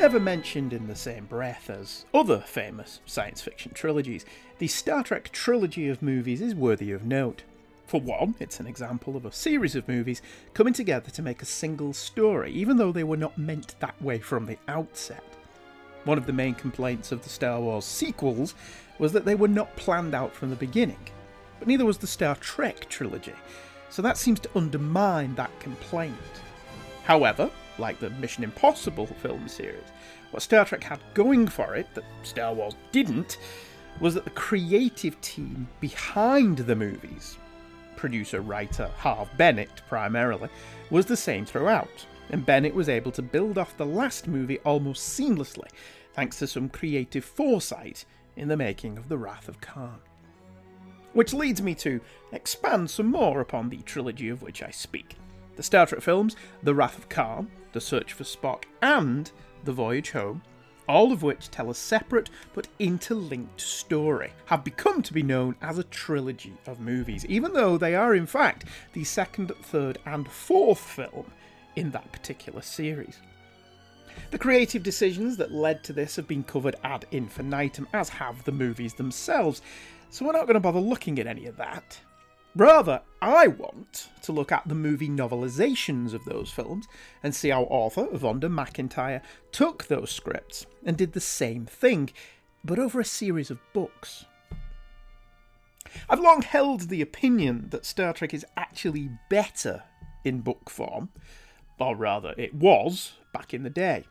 never mentioned in the same breath as other famous science fiction trilogies, the Star Trek trilogy of movies is worthy of note. For one, it's an example of a series of movies coming together to make a single story, even though they were not meant that way from the outset. One of the main complaints of the Star Wars sequels was that they were not planned out from the beginning, but neither was the Star Trek trilogy, so that seems to undermine that complaint. However, like the Mission Impossible film series, what Star Trek had going for it that Star Wars didn't was that the creative team behind the movies, producer writer Harve Bennett primarily, was the same throughout, and Bennett was able to build off the last movie almost seamlessly thanks to some creative foresight in the making of The Wrath of Khan. Which leads me to expand some more upon the trilogy of which I speak. The Star Trek films, The Wrath of Khan, The Search for Spock, and The Voyage Home, all of which tell a separate but interlinked story, have become to be known as a trilogy of movies, even though they are in fact the second, third, and fourth film in that particular series. The creative decisions that led to this have been covered ad infinitum, as have the movies themselves, so we're not going to bother looking at any of that. Rather, I want to look at the movie novelizations of those films and see how author Vonda McIntyre took those scripts and did the same thing, but over a series of books. I've long held the opinion that Star Trek is actually better in book form, or rather, it was back in the day.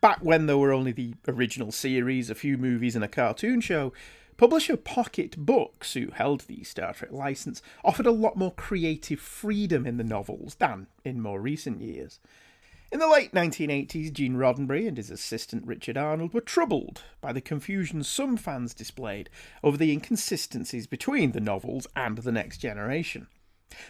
Back when there were only the original series, a few movies, and a cartoon show, Publisher Pocket Books, who held the Star Trek license, offered a lot more creative freedom in the novels than in more recent years. In the late 1980s, Gene Roddenberry and his assistant Richard Arnold were troubled by the confusion some fans displayed over the inconsistencies between the novels and The Next Generation.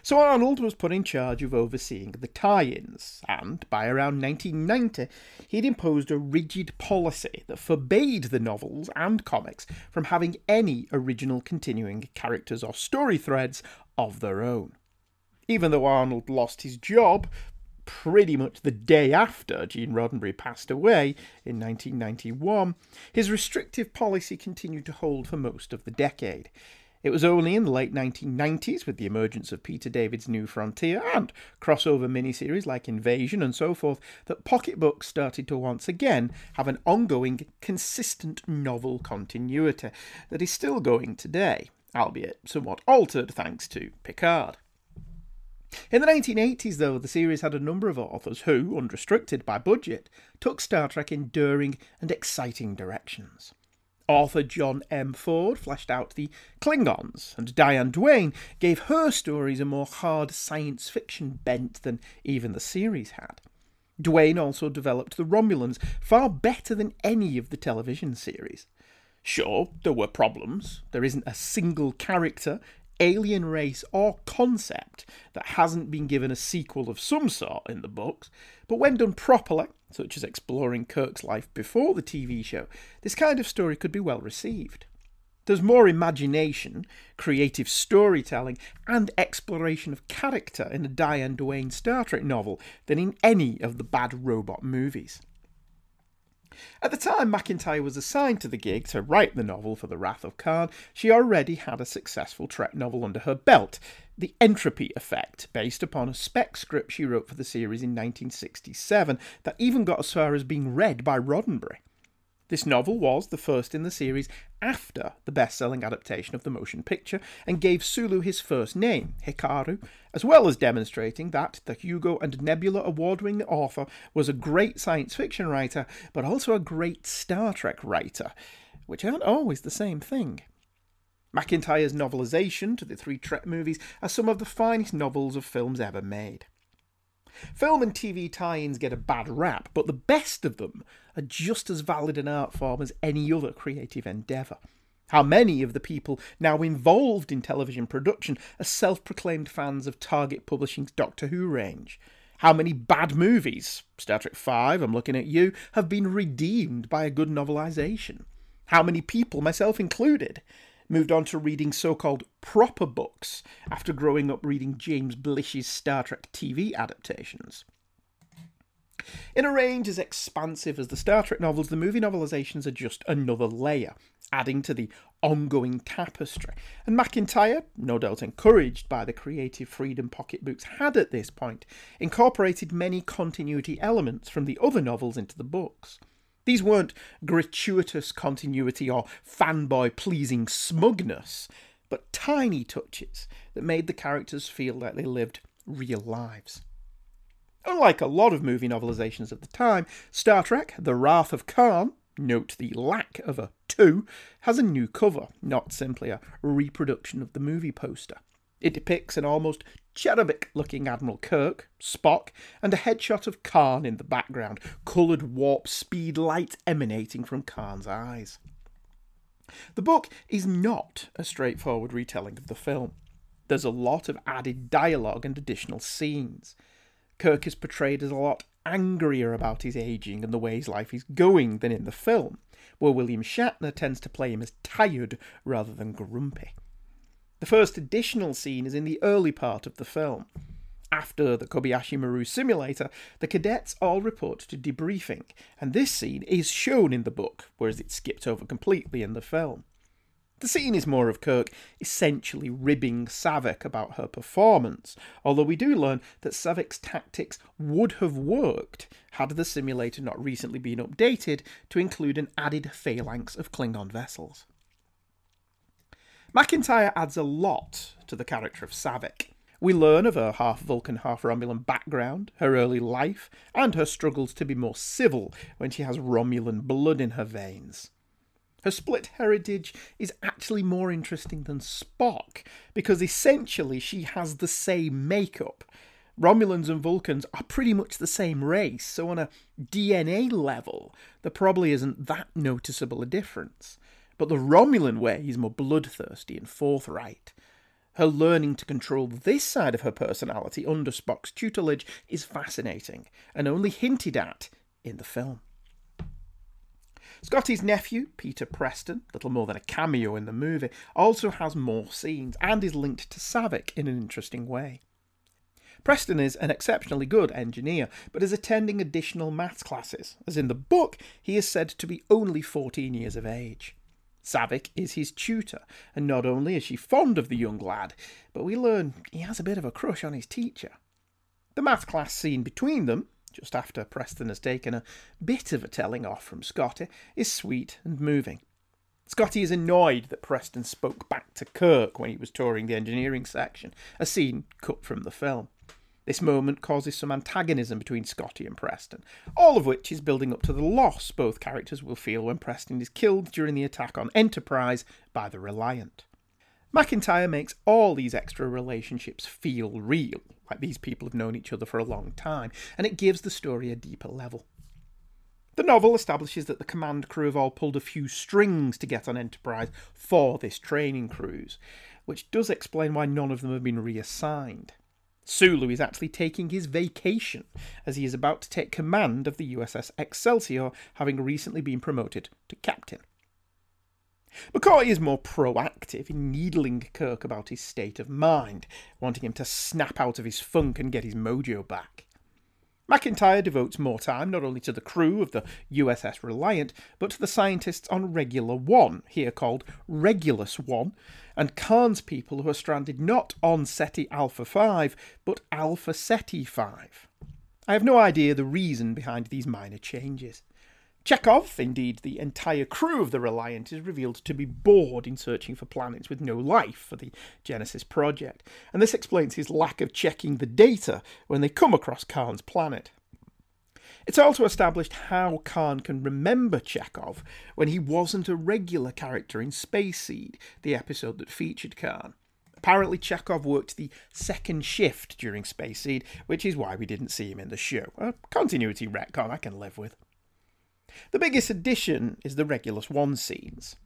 So Arnold was put in charge of overseeing the tie ins, and by around 1990, he'd imposed a rigid policy that forbade the novels and comics from having any original continuing characters or story threads of their own. Even though Arnold lost his job pretty much the day after Gene Roddenberry passed away in 1991, his restrictive policy continued to hold for most of the decade. It was only in the late 1990s, with the emergence of Peter David's New Frontier and crossover miniseries like Invasion and so forth, that Pocket Books started to once again have an ongoing, consistent novel continuity that is still going today, albeit somewhat altered thanks to Picard. In the 1980s, though, the series had a number of authors who, unrestricted by budget, took Star Trek in daring and exciting directions. Author John M. Ford fleshed out the Klingons, and Diane Duane gave her stories a more hard science fiction bent than even the series had. Duane also developed the Romulans far better than any of the television series. Sure, there were problems. There isn't a single character, alien race, or concept that hasn't been given a sequel of some sort in the books, but when done properly, such as exploring Kirk's life before the TV show, this kind of story could be well received. There's more imagination, creative storytelling, and exploration of character in a Diane Duane Star Trek novel than in any of the bad robot movies. At the time McIntyre was assigned to the gig to write the novel for The Wrath of Khan, she already had a successful Trek novel under her belt, The Entropy Effect, based upon a spec script she wrote for the series in 1967 that even got as far as being read by Roddenberry. This novel was the first in the series after the best selling adaptation of the motion picture and gave Sulu his first name, Hikaru, as well as demonstrating that the Hugo and Nebula award winning author was a great science fiction writer, but also a great Star Trek writer, which aren't always the same thing. McIntyre's novelisation to the three Trek movies are some of the finest novels of films ever made. Film and TV tie ins get a bad rap, but the best of them are just as valid an art form as any other creative endeavour. How many of the people now involved in television production are self proclaimed fans of Target Publishing's Doctor Who range? How many bad movies, Star Trek V, I'm looking at you, have been redeemed by a good novelisation? How many people, myself included, moved on to reading so called proper books after growing up reading James Blish's Star Trek TV adaptations. In a range as expansive as the Star Trek novels, the movie novelizations are just another layer, adding to the ongoing tapestry. And McIntyre, no doubt encouraged by the creative freedom Pocket Books had at this point, incorporated many continuity elements from the other novels into the books. These weren't gratuitous continuity or fanboy pleasing smugness, but tiny touches that made the characters feel like they lived real lives. Unlike a lot of movie novelizations of the time, Star Trek The Wrath of Khan, note the lack of a 2, has a new cover, not simply a reproduction of the movie poster. It depicts an almost cherubic looking Admiral Kirk, Spock, and a headshot of Khan in the background, coloured warp speed light emanating from Khan's eyes. The book is not a straightforward retelling of the film. There's a lot of added dialogue and additional scenes. Kirk is portrayed as a lot angrier about his aging and the way his life is going than in the film, where William Shatner tends to play him as tired rather than grumpy. The first additional scene is in the early part of the film. After the Kobayashi Maru simulator, the cadets all report to debriefing, and this scene is shown in the book, whereas it's skipped over completely in the film. The scene is more of Kirk essentially ribbing Saavik about her performance, although we do learn that Saavik's tactics would have worked had the simulator not recently been updated to include an added phalanx of Klingon vessels. McIntyre adds a lot to the character of Saavik. We learn of her half Vulcan, half Romulan background, her early life, and her struggles to be more civil when she has Romulan blood in her veins. Her split heritage is actually more interesting than Spock, because essentially she has the same makeup. Romulans and Vulcans are pretty much the same race, so on a DNA level, there probably isn't that noticeable a difference but the Romulan way is more bloodthirsty and forthright. Her learning to control this side of her personality under Spock's tutelage is fascinating and only hinted at in the film. Scotty's nephew, Peter Preston, little more than a cameo in the movie, also has more scenes and is linked to Saavik in an interesting way. Preston is an exceptionally good engineer, but is attending additional maths classes, as in the book he is said to be only 14 years of age. Saavik is his tutor, and not only is she fond of the young lad, but we learn he has a bit of a crush on his teacher. The math class scene between them, just after Preston has taken a bit of a telling off from Scotty, is sweet and moving. Scotty is annoyed that Preston spoke back to Kirk when he was touring the engineering section, a scene cut from the film. This moment causes some antagonism between Scotty and Preston, all of which is building up to the loss both characters will feel when Preston is killed during the attack on Enterprise by the Reliant. McIntyre makes all these extra relationships feel real, like these people have known each other for a long time, and it gives the story a deeper level. The novel establishes that the command crew have all pulled a few strings to get on Enterprise for this training cruise, which does explain why none of them have been reassigned. Sulu is actually taking his vacation as he is about to take command of the USS Excelsior, having recently been promoted to captain. McCoy is more proactive in needling Kirk about his state of mind, wanting him to snap out of his funk and get his mojo back. McIntyre devotes more time not only to the crew of the USS Reliant, but to the scientists on Regula One, here called Regulus One, and Khan's people who are stranded not on Ceti Alpha 5, but Alpha Ceti 5. I have no idea the reason behind these minor changes. Chekov, indeed the entire crew of the Reliant, is revealed to be bored in searching for planets with no life for the Genesis project, and this explains his lack of checking the data when they come across Khan's planet. It's also established how Khan can remember Chekov when he wasn't a regular character in Space Seed, the episode that featured Khan. Apparently, Chekov worked the second shift during Space Seed, which is why we didn't see him in the show. A continuity retcon I can live with. The biggest addition is the Regulus One scenes.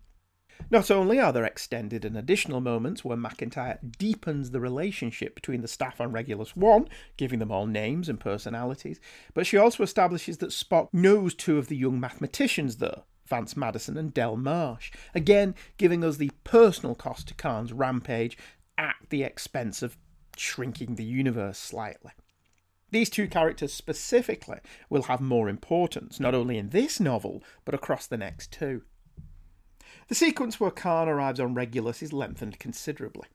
Not only are there extended and additional moments where McIntyre deepens the relationship between the staff on Regulus One, giving them all names and personalities, but she also establishes that Spock knows two of the young mathematicians there, Vance Madison and Del Marsh, again giving us the personal cost to Khan's rampage at the expense of shrinking the universe slightly. These two characters specifically will have more importance, not only in this novel, but across the next two. The sequence where Khan arrives on Regulus is lengthened considerably.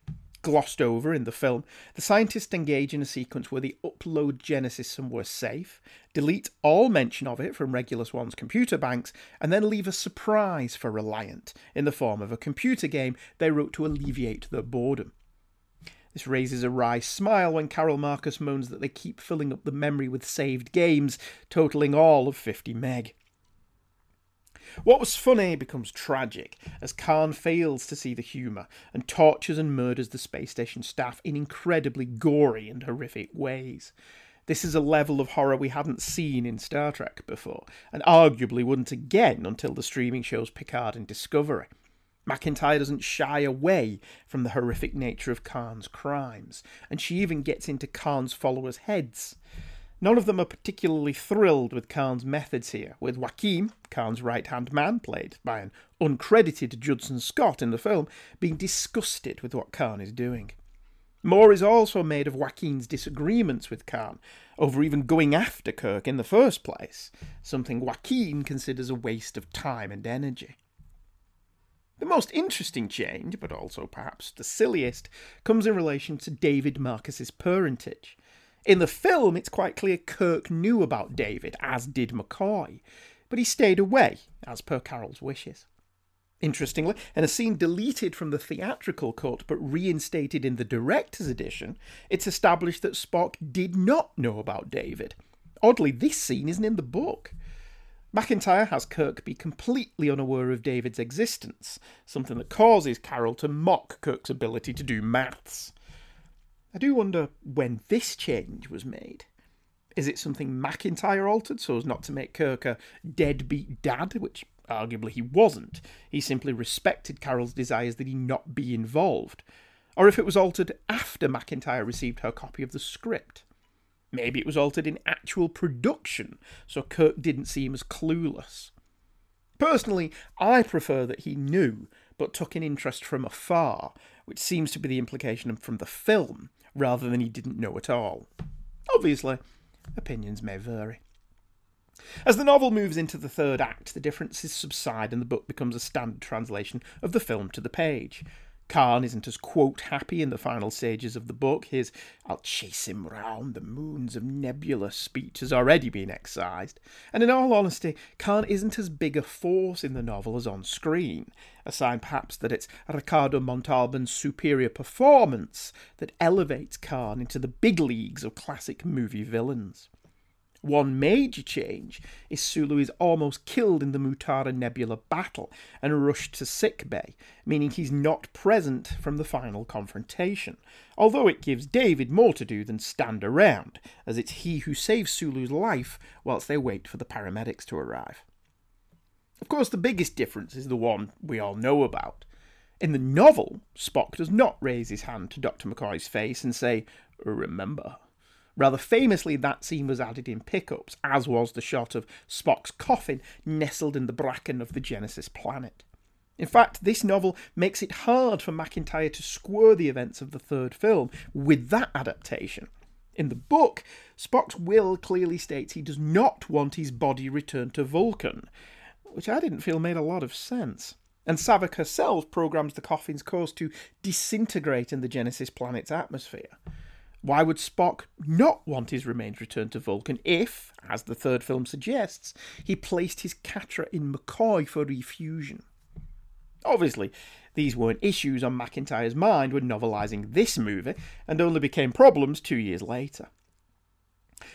Glossed over in the film, the scientists engage in a sequence where they upload Genesis somewhere safe, delete all mention of it from Regulus One's computer banks, and then leave a surprise for Reliant in the form of a computer game they wrote to alleviate their boredom. This raises a wry smile when Carol Marcus moans that they keep filling up the memory with saved games, totaling all of 50 meg. What was funny becomes tragic as Khan fails to see the humour and tortures and murders the space station staff in incredibly gory and horrific ways. This is a level of horror we hadn't seen in Star Trek before, and arguably wouldn't again until the streaming shows Picard and Discovery. McIntyre doesn't shy away from the horrific nature of Khan's crimes, and she even gets into Khan's followers' heads. None of them are particularly thrilled with Khan's methods here, with Joachim, Khan's right hand man, played by an uncredited Judson Scott in the film, being disgusted with what Khan is doing. More is also made of Joaquin's disagreements with Khan over even going after Kirk in the first place, something Joaquin considers a waste of time and energy. The most interesting change, but also perhaps the silliest, comes in relation to David Marcus's parentage. In the film, it's quite clear Kirk knew about David, as did McCoy, but he stayed away, as per Carol's wishes. Interestingly, in a scene deleted from the theatrical cut but reinstated in the director's edition, it's established that Spock did not know about David. Oddly, this scene isn't in the book. McIntyre has Kirk be completely unaware of David's existence, something that causes Carol to mock Kirk's ability to do maths. I do wonder when this change was made. Is it something McIntyre altered so as not to make Kirk a deadbeat dad, which arguably he wasn't? He simply respected Carol's desires that he not be involved. Or if it was altered after McIntyre received her copy of the script. Maybe it was altered in actual production, so Kirk didn't seem as clueless. Personally, I prefer that he knew, but took an interest from afar, which seems to be the implication from the film, rather than he didn't know at all. Obviously, opinions may vary. As the novel moves into the third act, the differences subside and the book becomes a standard translation of the film to the page. Khan isn't as quote happy in the final stages of the book. His I'll chase him round the moons of Nibia speech has already been excised. And in all honesty, Khan isn't as big a force in the novel as on screen, a sign perhaps that it's Ricardo Montalban's superior performance that elevates Khan into the big leagues of classic movie villains. One major change is Sulu is almost killed in the Mutara Nebula battle and rushed to sickbay, meaning he's not present from the final confrontation, although it gives David more to do than stand around, as it's he who saves Sulu's life whilst they wait for the paramedics to arrive. Of course, the biggest difference is the one we all know about. In the novel, Spock does not raise his hand to Dr. McCoy's face and say, Remember, Rather famously, that scene was added in pickups, as was the shot of Spock's coffin nestled in the bracken of the Genesis planet. In fact, this novel makes it hard for McIntyre to square the events of the third film with that adaptation. In the book, Spock's will clearly states he does not want his body returned to Vulcan, which I didn't feel made a lot of sense. And Saavik herself programs the coffin's course to disintegrate in the Genesis planet's atmosphere. Why would Spock not want his remains returned to Vulcan if, as the third film suggests, he placed his Katra in McCoy for refusion? Obviously, these weren't issues on McIntyre's mind when novelising this movie, and only became problems two years later.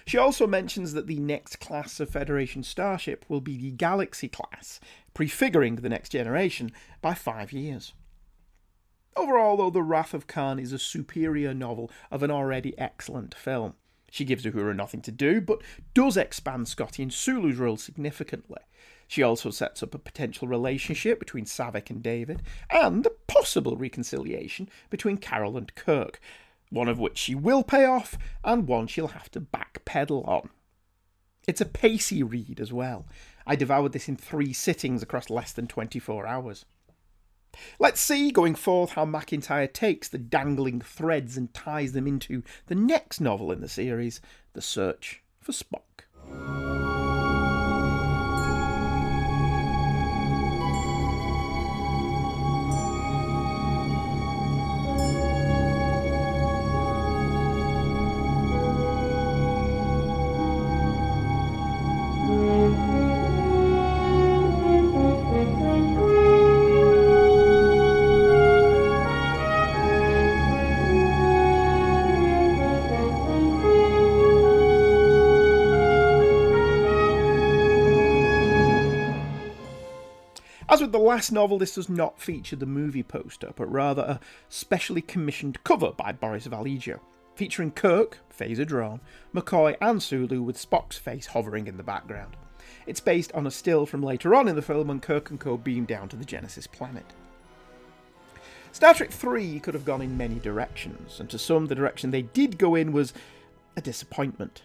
She also mentions that the next class of Federation starship will be the Galaxy class, prefiguring the next generation by five years. Overall, though, The Wrath of Khan is a superior novel of an already excellent film. She gives Uhura nothing to do, but does expand Scotty and Sulu's role significantly. She also sets up a potential relationship between Saavik and David, and a possible reconciliation between Carol and Kirk, one of which she will pay off, and one she'll have to backpedal on. It's a pacey read as well. I devoured this in three sittings across less than 24 hours. Let's see, going forth, how McIntyre takes the dangling threads and ties them into the next novel in the series, The Search for Spock. As with the last novel, this does not feature the movie poster, but rather a specially commissioned cover by Boris Vallejo, featuring Kirk, phaser drawn, McCoy, and Sulu with Spock's face hovering in the background. It's based on a still from later on in the film when Kirk and co beam down to the Genesis planet. Star Trek 3 could have gone in many directions, and to some, the direction they did go in was a disappointment.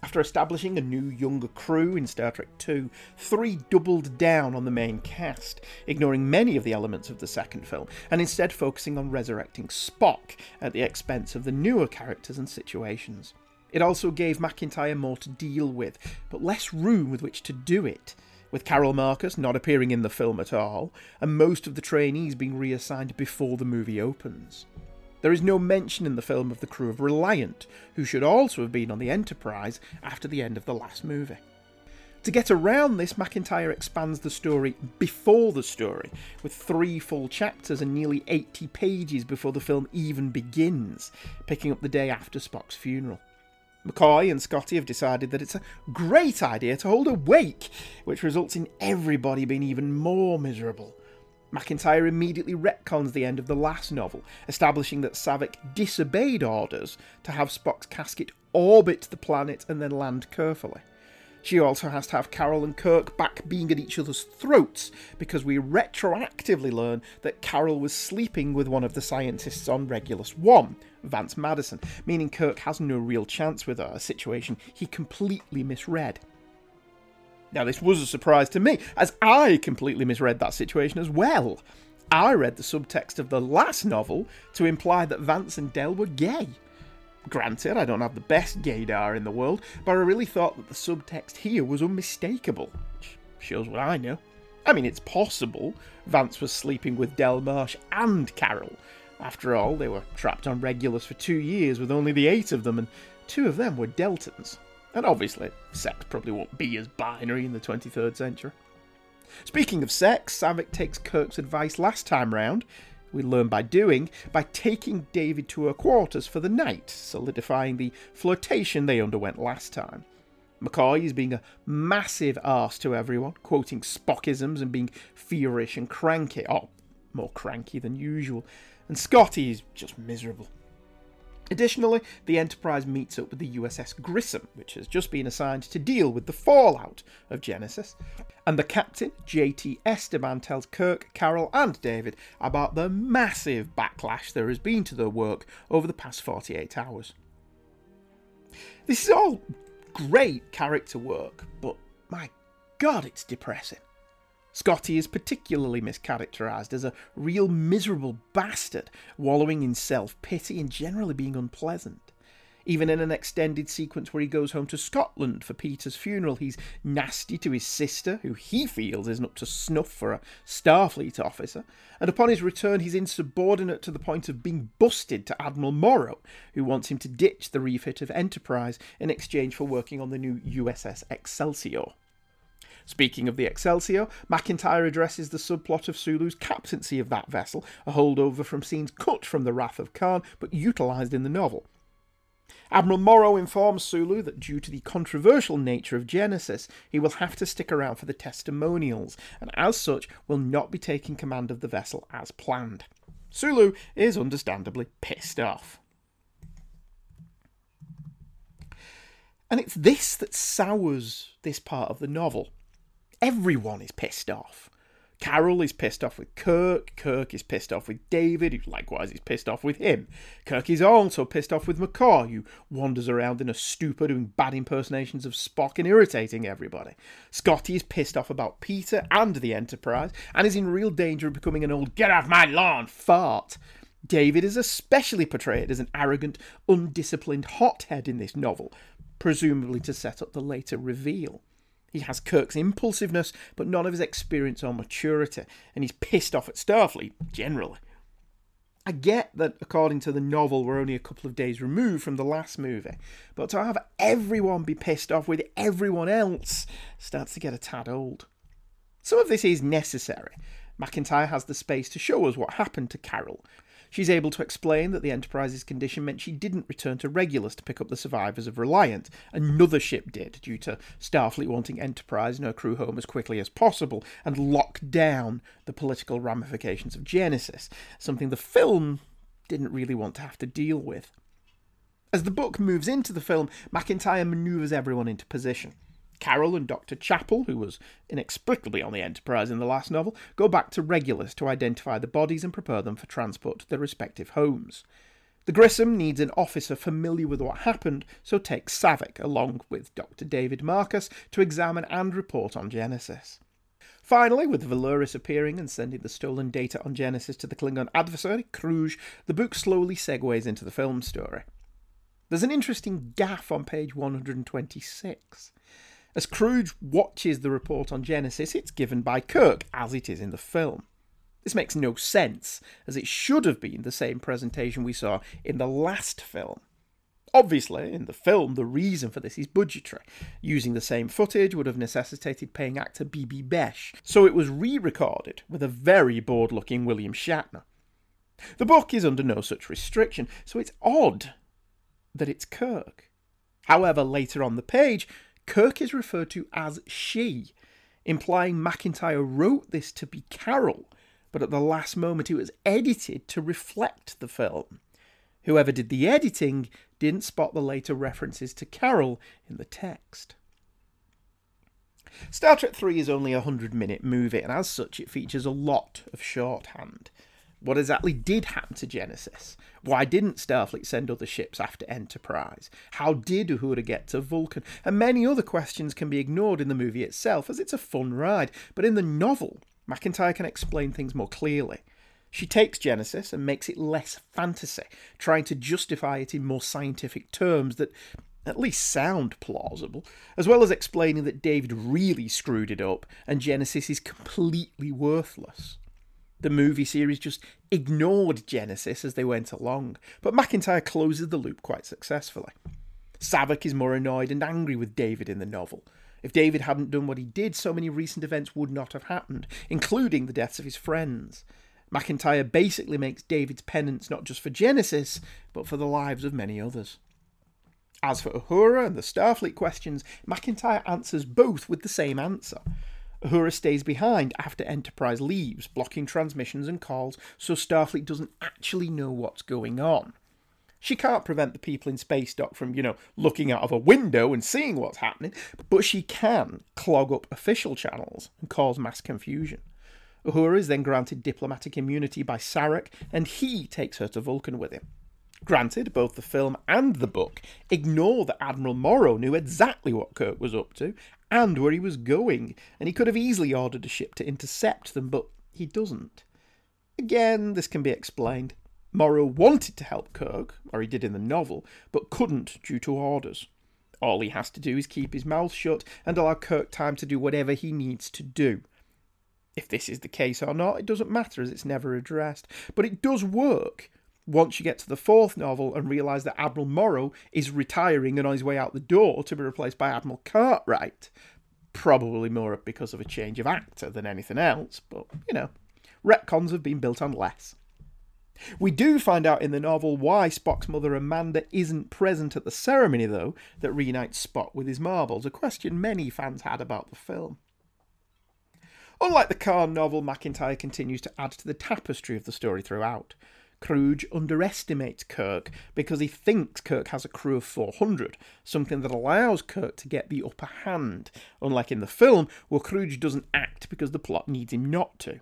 After establishing a new, younger crew in Star Trek II, 3 doubled down on the main cast, ignoring many of the elements of the second film, and instead focusing on resurrecting Spock at the expense of the newer characters and situations. It also gave McIntyre more to deal with, but less room with which to do it, with Carol Marcus not appearing in the film at all, and most of the trainees being reassigned before the movie opens. There is no mention in the film of the crew of Reliant, who should also have been on the Enterprise after the end of the last movie. To get around this, McIntyre expands the story before the story, with three full chapters and nearly 80 pages before the film even begins, picking up the day after Spock's funeral. McCoy and Scotty have decided that it's a great idea to hold a wake, which results in everybody being even more miserable. McIntyre immediately retcons the end of the last novel, establishing that Saavik disobeyed orders to have Spock's casket orbit the planet and then land carefully. She also has to have Carol and Kirk back being at each other's throats because we retroactively learn that Carol was sleeping with one of the scientists on Regulus 1, Vance Madison, meaning Kirk has no real chance with her, a situation he completely misread. Now, this was a surprise to me, as I completely misread that situation as well. I read the subtext of the last novel to imply that Vance and Del were gay. Granted, I don't have the best gaydar in the world, but I really thought that the subtext here was unmistakable. Which shows what I know. I mean, it's possible Vance was sleeping with Del Marsh and Carol. After all, they were trapped on Regulus for two years with only the eight of them, and two of them were Deltans. And obviously, sex probably won't be as binary in the 23rd century. Speaking of sex, Saavik takes Kirk's advice last time round, we learn by doing, by taking David to her quarters for the night, solidifying the flirtation they underwent last time. McCoy is being a massive arse to everyone, quoting Spockisms and being feverish and cranky, or more cranky than usual, and Scotty is just miserable. Additionally, the Enterprise meets up with the USS Grissom, which has just been assigned to deal with the fallout of Genesis. And the captain, JT Esteban, tells Kirk, Carol, and David about the massive backlash there has been to their work over the past 48 hours. This is all great character work, but my god, it's depressing. Scotty is particularly mischaracterized as a real miserable bastard, wallowing in self pity and generally being unpleasant. Even in an extended sequence where he goes home to Scotland for Peter's funeral, he's nasty to his sister, who he feels isn't up to snuff for a Starfleet officer. And upon his return, he's insubordinate to the point of being busted to Admiral Morrow, who wants him to ditch the refit of Enterprise in exchange for working on the new USS Excelsior. Speaking of the Excelsior, McIntyre addresses the subplot of Sulu's captaincy of that vessel, a holdover from scenes cut from The Wrath of Khan but utilised in the novel. Admiral Morrow informs Sulu that due to the controversial nature of Genesis, he will have to stick around for the testimonials, and as such will not be taking command of the vessel as planned. Sulu is understandably pissed off. And it's this that sours this part of the novel. Everyone is pissed off. Carol is pissed off with Kirk. Kirk is pissed off with David, who likewise is pissed off with him. Kirk is also pissed off with McCoy, who wanders around in a stupor doing bad impersonations of Spock and irritating everybody. Scotty is pissed off about Peter and the Enterprise, and is in real danger of becoming an old get off my lawn fart. David is especially portrayed as an arrogant, undisciplined hothead in this novel, presumably to set up the later reveal. He has Kirk's impulsiveness, but none of his experience or maturity, and he's pissed off at Starfleet, generally. I get that, according to the novel, we're only a couple of days removed from the last movie, but to have everyone be pissed off with everyone else starts to get a tad old. Some of this is necessary. McIntyre has the space to show us what happened to Carol, She's able to explain that the Enterprise's condition meant she didn't return to Regulus to pick up the survivors of Reliant. Another ship did, due to Starfleet wanting Enterprise and her crew home as quickly as possible and lock down the political ramifications of Genesis, something the film didn't really want to have to deal with. As the book moves into the film, McIntyre manoeuvres everyone into position. Carol and Dr. Chapel, who was inexplicably on the Enterprise in the last novel, go back to Regulus to identify the bodies and prepare them for transport to their respective homes. The Grissom needs an officer familiar with what happened, so takes Saavik, along with Dr. David Marcus, to examine and report on Genesis. Finally, with Valkris appearing and sending the stolen data on Genesis to the Klingon adversary, Kruge, the book slowly segues into the film story. There's an interesting gaff on page 126. As Kruge watches the report on Genesis, it's given by Kirk, as it is in the film. This makes no sense, as it should have been the same presentation we saw in the last film. Obviously, in the film, the reason for this is budgetary. Using the same footage would have necessitated paying actor Bibi Besch, so it was re recorded with a very bored looking William Shatner. The book is under no such restriction, so it's odd that it's Kirk. However, later on the page, Kirk is referred to as she, implying McIntyre wrote this to be Carol, but at the last moment it was edited to reflect the film. Whoever did the editing didn't spot the later references to Carol in the text. Star Trek 3 is only a 100 minute movie, and as such, it features a lot of shorthand. What exactly did happen to Genesis? Why didn't Starfleet send other ships after Enterprise? How did Uhura get to Vulcan? And many other questions can be ignored in the movie itself, as it's a fun ride. But in the novel, McIntyre can explain things more clearly. She takes Genesis and makes it less fantasy, trying to justify it in more scientific terms that at least sound plausible, as well as explaining that David really screwed it up and Genesis is completely worthless. The movie series just ignored Genesis as they went along, but McIntyre closes the loop quite successfully. Saavik is more annoyed and angry with David in the novel. If David hadn't done what he did, so many recent events would not have happened, including the deaths of his friends. McIntyre basically makes David's penance not just for Genesis, but for the lives of many others. As for Uhura and the Starfleet questions, McIntyre answers both with the same answer. Uhura stays behind after Enterprise leaves, blocking transmissions and calls so Starfleet doesn't actually know what's going on. She can't prevent the people in Space Dock from, you know, looking out of a window and seeing what's happening, but she can clog up official channels and cause mass confusion. Uhura is then granted diplomatic immunity by Sarek, and he takes her to Vulcan with him. Granted, both the film and the book ignore that Admiral Morrow knew exactly what Kirk was up to and where he was going, and he could have easily ordered a ship to intercept them, but he doesn't. Again, this can be explained. Morrow wanted to help Kirk, or he did in the novel, but couldn't due to orders. All he has to do is keep his mouth shut and allow Kirk time to do whatever he needs to do. If this is the case or not, it doesn't matter as it's never addressed, but it does work once you get to the fourth novel and realise that Admiral Morrow is retiring and on his way out the door to be replaced by Admiral Cartwright. Probably more because of a change of actor than anything else, but you know, retcons have been built on less. We do find out in the novel why Spock's mother Amanda isn't present at the ceremony, though, that reunites Spock with his marbles, a question many fans had about the film. Unlike the Khan novel, McIntyre continues to add to the tapestry of the story throughout. Kruge underestimates Kirk because he thinks Kirk has a crew of 400, something that allows Kirk to get the upper hand, unlike in the film, where Kruge doesn't act because the plot needs him not to.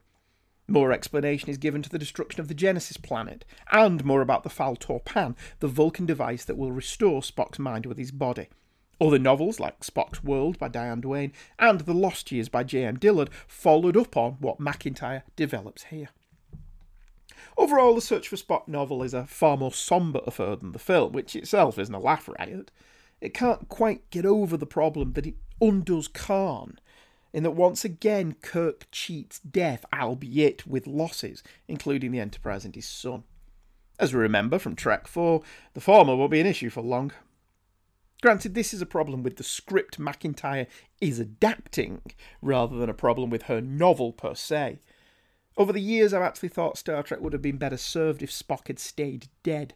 More explanation is given to the destruction of the Genesis planet, and more about the Fal Torpan, the Vulcan device that will restore Spock's mind with his body. Other novels, like Spock's World by Diane Duane and The Lost Years by J.M. Dillard, followed up on what McIntyre develops here. Overall, the Search for Spock novel is a far more sombre affair than the film, which itself isn't a laugh riot. It can't quite get over the problem that it undoes Khan in that once again Kirk cheats death, albeit with losses, including the Enterprise and his son. As we remember from Trek 4, the former won't be an issue for long. Granted, this is a problem with the script McIntyre is adapting, rather than a problem with her novel per se. Over the years, I've actually thought Star Trek would have been better served if Spock had stayed dead.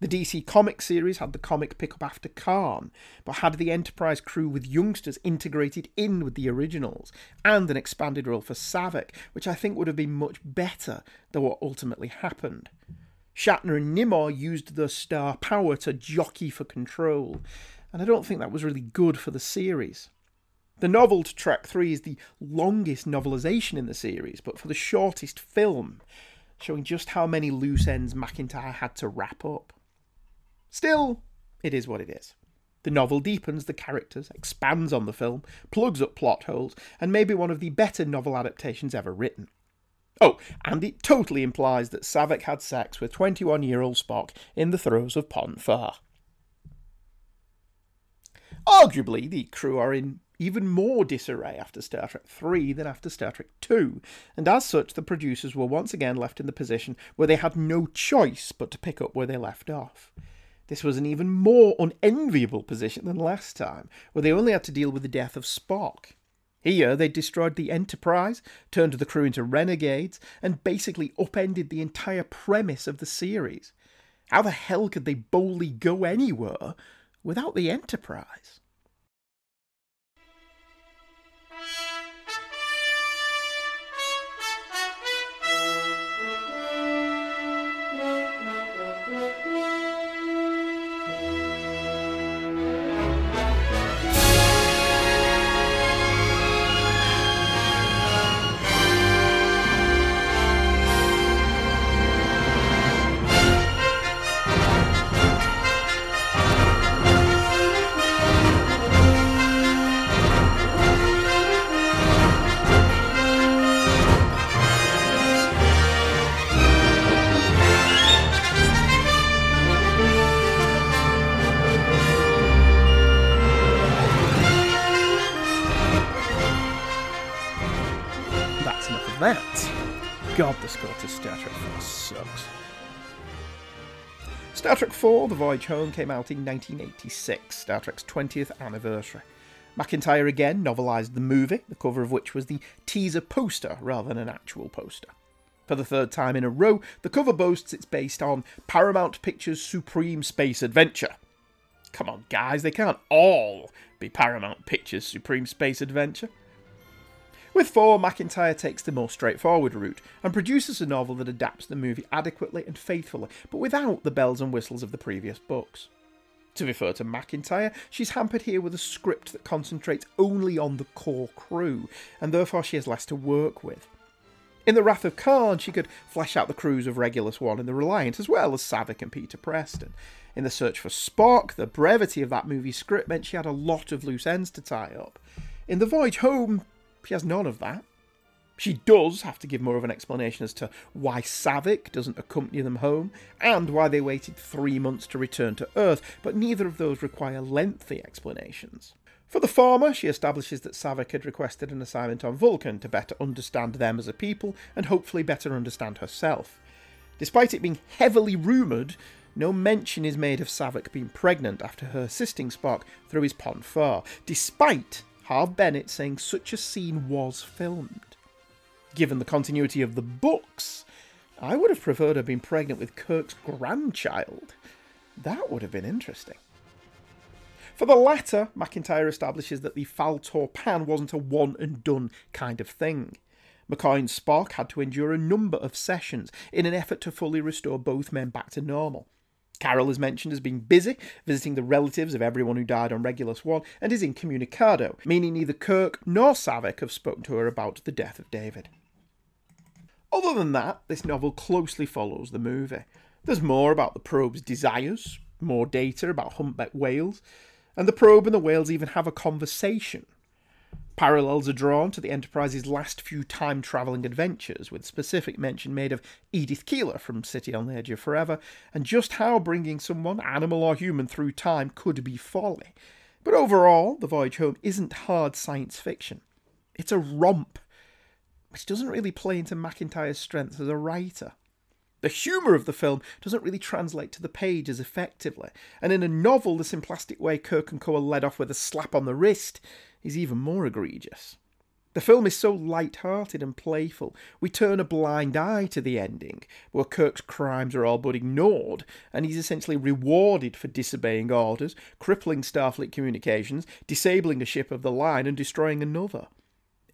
The DC comic series had the comic pick up after Khan, but had the Enterprise crew with youngsters integrated in with the originals, and an expanded role for Saavik, which I think would have been much better than what ultimately happened. Shatner and Nimoy used their star power to jockey for control, and I don't think that was really good for the series. The novel to Trek 3 is the longest novelization in the series, but for the shortest film, showing just how many loose ends McIntyre had to wrap up. Still, it is what it is. The novel deepens the characters, expands on the film, plugs up plot holes, and may be one of the better novel adaptations ever written. Oh, and it totally implies that Saavik had sex with 21 year old Spock in the throes of Pon farr. Arguably, the crew are in even more disarray after Star Trek 3 than after Star Trek 2, and as such, the producers were once again left in the position where they had no choice but to pick up where they left off. This was an even more unenviable position than last time, where they only had to deal with the death of Spock. Here, they destroyed the Enterprise, turned the crew into renegades, and basically upended the entire premise of the series. How the hell could they boldly go anywhere without the Enterprise? That. God, the score to Star Trek 4 sucks. Star Trek 4 The Voyage Home came out in 1986, Star Trek's 20th anniversary. McIntyre again novelised the movie, the cover of which was the teaser poster rather than an actual poster. For the third time in a row, the cover boasts it's based on Paramount Pictures' Supreme Space Adventure. Come on, guys, they can't all be Paramount Pictures' Supreme Space Adventure. With 4, McIntyre takes the more straightforward route and produces a novel that adapts the movie adequately and faithfully, but without the bells and whistles of the previous books. To refer to McIntyre, she's hampered here with a script that concentrates only on the core crew, and therefore she has less to work with. In The Wrath of Khan, she could flesh out the crews of Regulus One and the Reliant, as well as Saavik and Peter Preston. In The Search for Spock, the brevity of that movie's script meant she had a lot of loose ends to tie up. In The Voyage Home, she has none of that. She does have to give more of an explanation as to why Saavik doesn't accompany them home, and why they waited three months to return to Earth, but neither of those require lengthy explanations. For the former, she establishes that Saavik had requested an assignment on Vulcan to better understand them as a people and hopefully better understand herself. Despite it being heavily rumoured, no mention is made of Saavik being pregnant after her assisting Spock through his Pon farr, despite Harve Bennett saying such a scene was filmed. Given the continuity of the books, I would have preferred her being pregnant with Kirk's grandchild. That would have been interesting. For the latter, McIntyre establishes that the Faltor Pan wasn't a one and done kind of thing. McCoy and Spock had to endure a number of sessions in an effort to fully restore both men back to normal. Carol is mentioned as being busy, visiting the relatives of everyone who died on Regula 1, and is incommunicado, meaning neither Kirk nor Saavik have spoken to her about the death of David. Other than that, this novel closely follows the movie. There's more about the probe's desires, more data about humpback whales, and the probe and the whales even have a conversation. Parallels are drawn to the Enterprise's last few time travelling adventures, with specific mention made of Edith Keeler from City on the Edge of Forever, and just how bringing someone, animal or human, through time could be folly. But overall, The Voyage Home isn't hard science fiction. It's a romp which doesn't really play into McIntyre's strengths as a writer. The humour of the film doesn't really translate to the page as effectively, and in a novel, the simplistic way Kirk and Co are led off with a slap on the wrist is even more egregious. The film is so light-hearted and playful, we turn a blind eye to the ending, where Kirk's crimes are all but ignored, and he's essentially rewarded for disobeying orders, crippling Starfleet communications, disabling a ship of the line, and destroying another.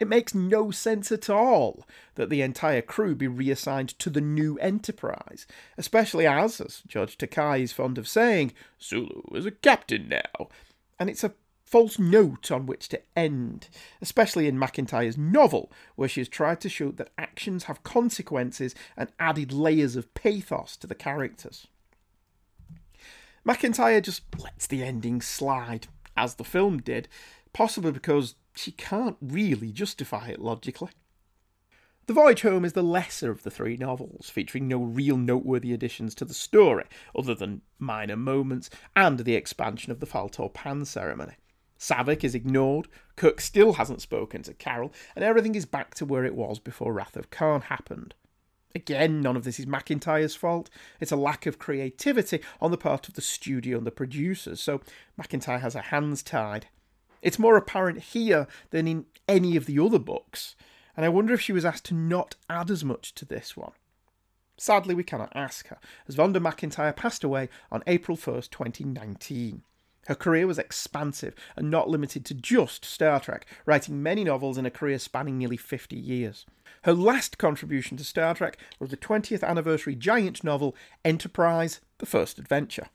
It makes no sense at all that the entire crew be reassigned to the new Enterprise, especially as, as George Takei is fond of saying, Sulu is a captain now. And it's a false note on which to end, especially in McIntyre's novel, where she has tried to show that actions have consequences and added layers of pathos to the characters. McIntyre just lets the ending slide, as the film did, possibly because she can't really justify it logically. The Voyage Home is the lesser of the three novels, featuring no real noteworthy additions to the story, other than minor moments and the expansion of the Faltor Pan ceremony. Saavik is ignored, Kirk still hasn't spoken to Carol, and everything is back to where it was before Wrath of Khan happened. Again, none of this is McIntyre's fault. It's a lack of creativity on the part of the studio and the producers, so McIntyre has her hands tied. It's more apparent here than in any of the other books, and I wonder if she was asked to not add as much to this one. Sadly, we cannot ask her, as Vonda McIntyre passed away on April 1st, 2019. Her career was expansive and not limited to just Star Trek, writing many novels in a career spanning nearly 50 years. Her last contribution to Star Trek was the 20th anniversary giant novel Enterprise The First Adventure.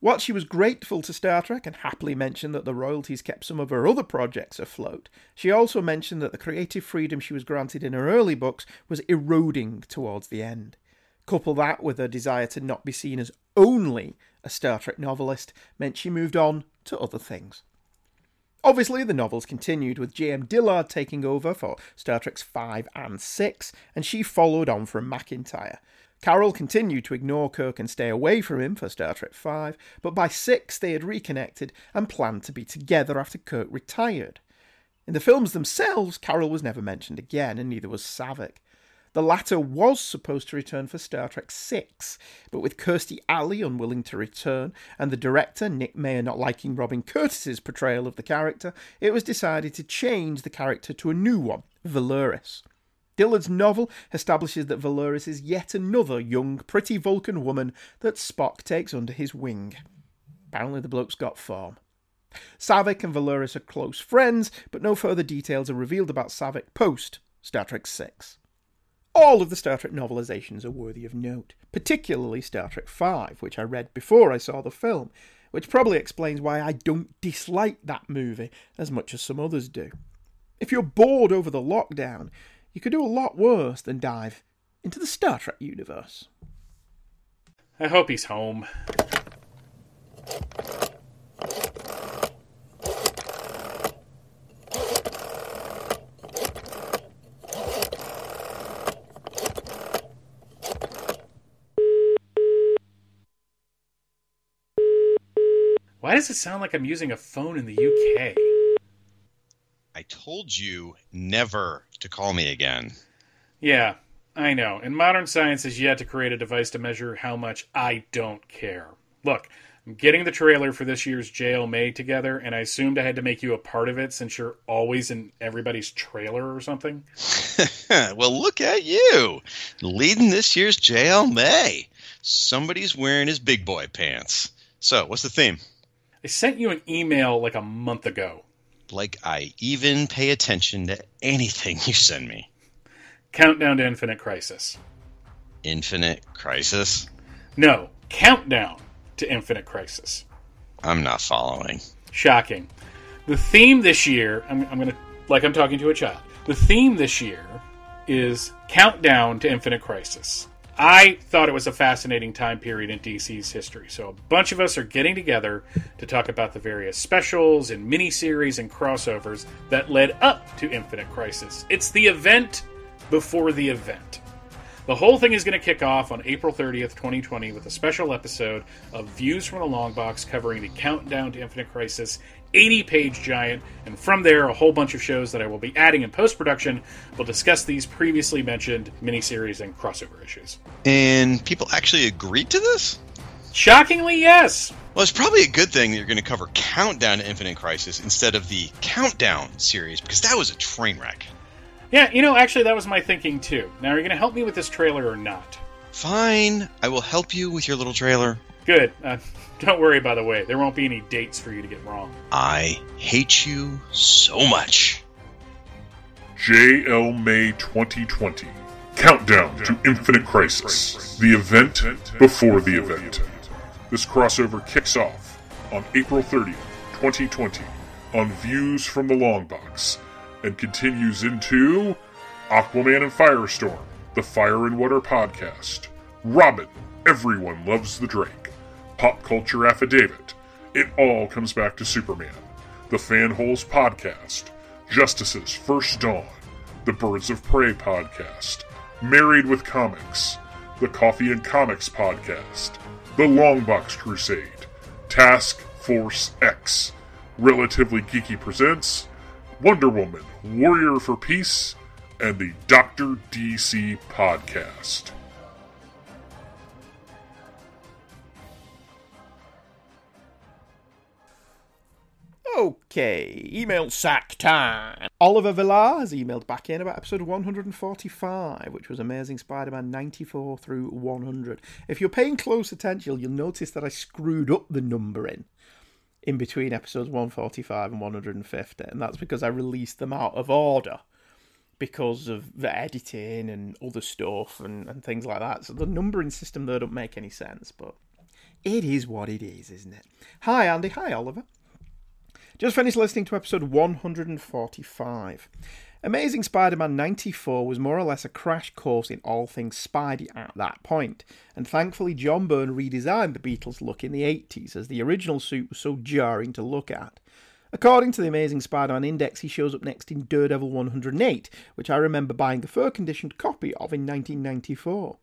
While she was grateful to Star Trek and happily mentioned that the royalties kept some of her other projects afloat, she also mentioned that the creative freedom she was granted in her early books was eroding towards the end. Couple that with her desire to not be seen as only a Star Trek novelist meant she moved on to other things. Obviously, the novels continued with J.M. Dillard taking over for Star Trek's 5 and 6, and she followed on from McIntyre. Carol continued to ignore Kirk and stay away from him for Star Trek V, but by 6 they had reconnected and planned to be together after Kirk retired. In the films themselves, Carol was never mentioned again, and neither was Saavik. The latter was supposed to return for Star Trek VI, but with Kirstie Alley unwilling to return and the director, Nick Meyer, not liking Robin Curtis's portrayal of the character, it was decided to change the character to a new one, Valeris. Dillard's novel establishes that Valeris is yet another young, pretty Vulcan woman that Spock takes under his wing. Apparently, the bloke's got form. Saavik and Valeris are close friends, but no further details are revealed about Saavik post Star Trek VI. All of the Star Trek novelizations are worthy of note, particularly Star Trek V, which I read before I saw the film, which probably explains why I don't dislike that movie as much as some others do. If you're bored over the lockdown, you could do a lot worse than dive into the Star Trek universe. I hope he's home. Does it sound like I'm using a phone in the UK? I told you never to call me again. Yeah, I know. And modern science has yet to create a device to measure how much I don't care. Look, I'm getting the trailer for this year's JLMA together, and I assumed I had to make you a part of it since you're always in everybody's trailer or something. well, look at you leading this year's JLMA. Somebody's wearing his big boy pants. So, what's the theme? I sent you an email like a month ago. Like I even pay attention to anything you send me. Countdown to Infinite Crisis. Infinite Crisis? No, Countdown to Infinite Crisis. I'm not following. Shocking. The theme this year, I'm, I'm going to, like I'm talking to a child, the theme this year is Countdown to Infinite Crisis. I thought it was a fascinating time period in DC's history. So, a bunch of us are getting together to talk about the various specials and miniseries and crossovers that led up to Infinite Crisis. It's the event before the event. The whole thing is going to kick off on April 30th, 2020, with a special episode of Views from the Long Box covering the Countdown to Infinite Crisis 80 page giant, and from there, a whole bunch of shows that I will be adding in post production will discuss these previously mentioned miniseries and crossover issues. And people actually agreed to this? Shockingly, yes. Well, it's probably a good thing that you're going to cover Countdown to Infinite Crisis instead of the Countdown series, because that was a train wreck. Yeah, you know, actually, that was my thinking too. Now, are you going to help me with this trailer or not? Fine, I will help you with your little trailer. Good. Uh, don't worry, by the way, there won't be any dates for you to get wrong. I hate you so much. JL May 2020 Countdown to Infinite Crisis. The event before the event. This crossover kicks off on April 30th, 2020, on Views from the Long Box, and continues into Aquaman and Firestorm, the Fire and Water podcast, Robin, Everyone Loves the Drake, Pop Culture Affidavit, It All Comes Back to Superman, the Fanholes podcast, Justice's First Dawn, the Birds of Prey podcast, Married with Comics, the Coffee and Comics podcast, the Longbox Crusade, Task Force X, Relatively Geeky Presents, Wonder Woman, Warrior for Peace, and the Dr. DC podcast. Okay, email sack time. Oliver Villar has emailed back in about episode 145, which was Amazing Spider Man 94 through 100. If you're paying close attention, you'll notice that I screwed up the numbering in between episodes 145 and 150, and that's because I released them out of order because of the editing and other stuff and, and things like that. So the numbering system there don't make any sense, but it is what it is, isn't it? Hi, Andy. Hi, Oliver. Just finished listening to episode 145. Amazing Spider Man 94 was more or less a crash course in all things Spidey at that point, and thankfully John Byrne redesigned the Beetle's look in the 80s as the original suit was so jarring to look at. According to the Amazing Spider Man Index, he shows up next in Daredevil 108, which I remember buying a fur conditioned copy of in 1994.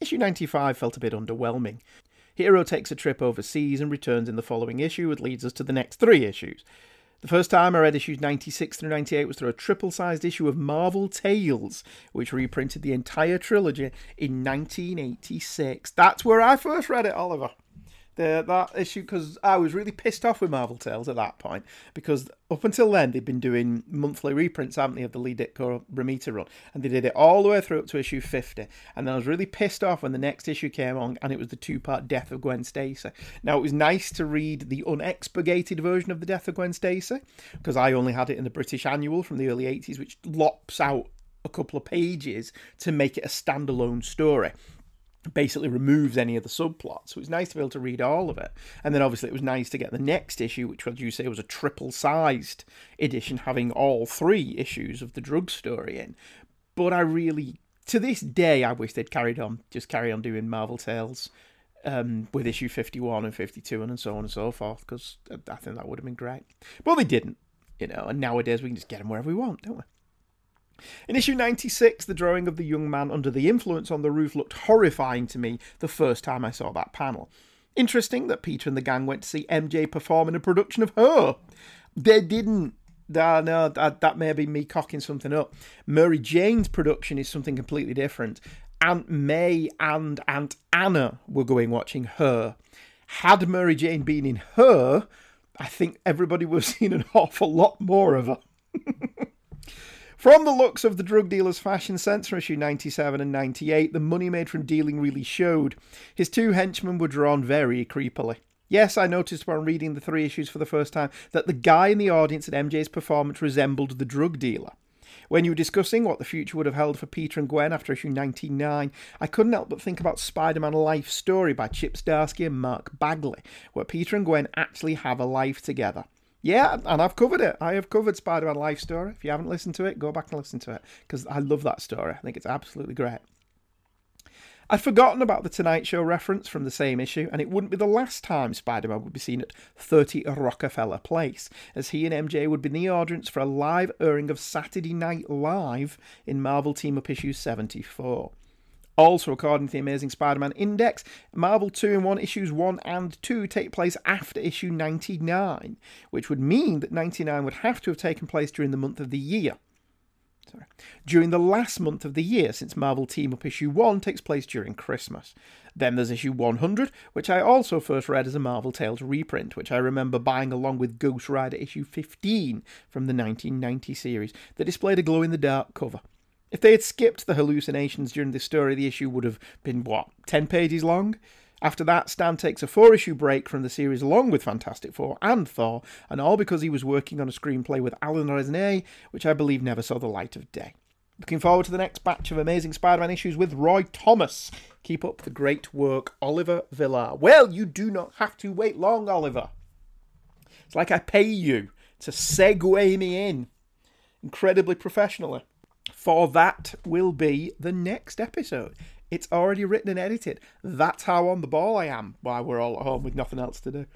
Issue 95 felt a bit underwhelming. Hero takes a trip overseas and returns in the following issue, which leads us to the next three issues. The first time I read issues 96 through 98 was through a triple sized issue of Marvel Tales, which reprinted the entire trilogy in 1986. That's where I first read it, Oliver. The, that issue, because I was really pissed off with Marvel Tales at that point, because up until then they'd been doing monthly reprints, haven't they, of the Lee Ditko Romita run, and they did it all the way through up to issue 50. And then I was really pissed off when the next issue came on, and it was the two part Death of Gwen Stacy. Now, it was nice to read the unexpurgated version of the Death of Gwen Stacy, because I only had it in the British Annual from the early 80s, which lops out a couple of pages to make it a standalone story basically removes any of the subplots. So it was nice to be able to read all of it. And then obviously it was nice to get the next issue, which, as you say, was a triple sized edition having all three issues of the drug story in. But I really, to this day, I wish they'd carried on, just carry on doing Marvel Tales. Um, with issue 51 and 52 and so on and so forth, because I think that would have been great. But they didn't, you know, and nowadays we can just get them wherever we want, don't we? In issue 96, the drawing of the young man under the influence on the roof looked horrifying to me the first time I saw that panel. Interesting that Peter and the gang went to see MJ perform in a production of Hair. They didn't. Uh, no, that, that may be me cocking something up. Mary Jane's production is something completely different. Aunt May and Aunt Anna were going watching Hair. Had Murray Jane been in Hair, I think everybody would have seen an awful lot more of her. From the looks of the drug dealer's fashion sense from issue 97 and 98, the money made from dealing really showed. His two henchmen were drawn very creepily. Yes, I noticed upon reading the three issues for the first time that the guy in the audience at MJ's performance resembled the drug dealer. When you were discussing what the future would have held for Peter and Gwen after issue 99, I couldn't help but think about Spider Man Life Story by Chip Zdarsky and Mark Bagley, where Peter and Gwen actually have a life together. Yeah, and I've covered it. I have covered Spider Man Life Story. If you haven't listened to it, go back and listen to it because I love that story. I think it's absolutely great. I'd forgotten about the Tonight Show reference from the same issue, and it wouldn't be the last time Spider Man would be seen at 30 Rockefeller Place, as he and MJ would be in the audience for a live airing of Saturday Night Live in Marvel Team Up issue 74. Also, according to the Amazing Spider Man Index, Marvel 2 in 1 issues 1 and 2 take place after issue 99, which would mean that 99 would have to have taken place during the month of the year. Sorry. During the last month of the year, since Marvel Team Up issue 1 takes place during Christmas. Then there's issue 100, which I also first read as a Marvel Tales reprint, which I remember buying along with Ghost Rider issue 15 from the 1990 series, that displayed a glow in the dark cover. If they had skipped the hallucinations during this story, the issue would have been, what, 10 pages long? After that, Stan takes a four issue break from the series along with Fantastic Four and Thor, and all because he was working on a screenplay with Alain Resnais, which I believe never saw the light of day. Looking forward to the next batch of Amazing Spider Man issues with Roy Thomas. Keep up the great work, Oliver Villar. Well, you do not have to wait long, Oliver. It's like I pay you to segue me in incredibly professionally for that will be the next episode. It's already written and edited. That's how on the ball I am while we're all at home with nothing else to do.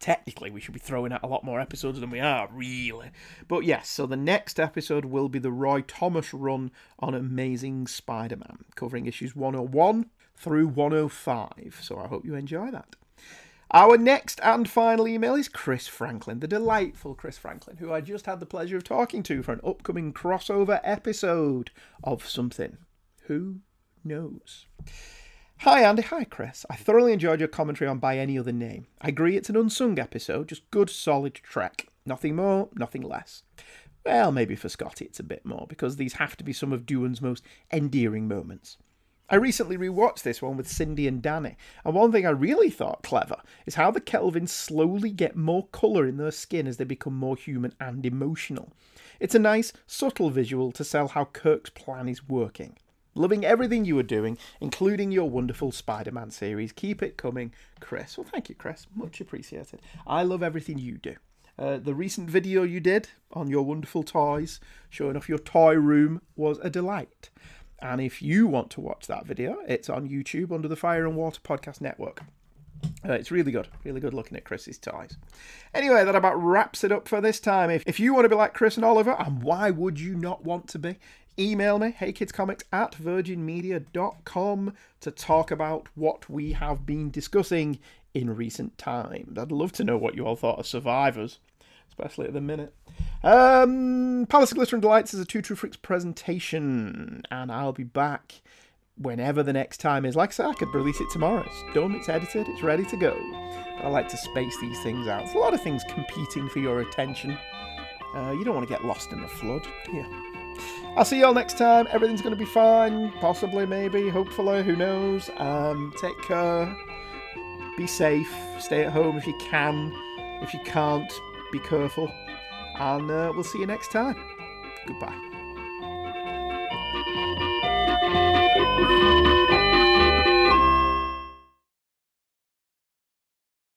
Technically, we should be throwing out a lot more episodes than we are, really. But yes, so the next episode will be the Roy Thomas run on Amazing Spider Man, covering issues 101 through 105. So I hope you enjoy that. Our next and final email is Chris Franklin, the delightful Chris Franklin, who I just had the pleasure of talking to for an upcoming crossover episode of something. Who knows? Hi Andy, hi Chris. I thoroughly enjoyed your commentary on By Any Other Name. I agree it's an unsung episode, just good solid trek. Nothing more, nothing less. Well, maybe for Scotty it's a bit more, because these have to be some of Doohan's most endearing moments. I recently rewatched this one with Cindy and Danny, and one thing I really thought clever is how the Kelvans slowly get more colour in their skin as they become more human and emotional. It's a nice, subtle visual to sell how Kirk's plan is working. Loving everything you are doing, including your wonderful Spider Man series. Keep it coming, Chris. Well, thank you, Chris. Much appreciated. I love everything you do. Uh, the recent video you did on your wonderful toys, showing off your toy room, was a delight. And if you want to watch that video, it's on YouTube under the Fire and Water Podcast Network. Uh, it's really good, really good looking at Chris's ties. Anyway, that about wraps it up for this time. If, if you want to be like Chris and Oliver, and why would you not want to be? Email me, heykidscomics at virginmedia.com, to talk about what we have been discussing in recent times. I'd love to know what you all thought of Survivors, especially at the minute. Um, Palace of Glitter and Delights is a Two True Freaks presentation, and I'll be back whenever the next time is. Like I said, I could release it tomorrow. It's done, it's edited, it's ready to go. But I like to space these things out. There's a lot of things competing for your attention. Uh, you don't want to get lost in the flood, do you? I'll see you all next time. Everything's going to be fine. Possibly, maybe, hopefully, who knows. Um, take care. Be safe. Stay at home if you can. If you can't, be careful, and uh, we'll see you next time. Goodbye.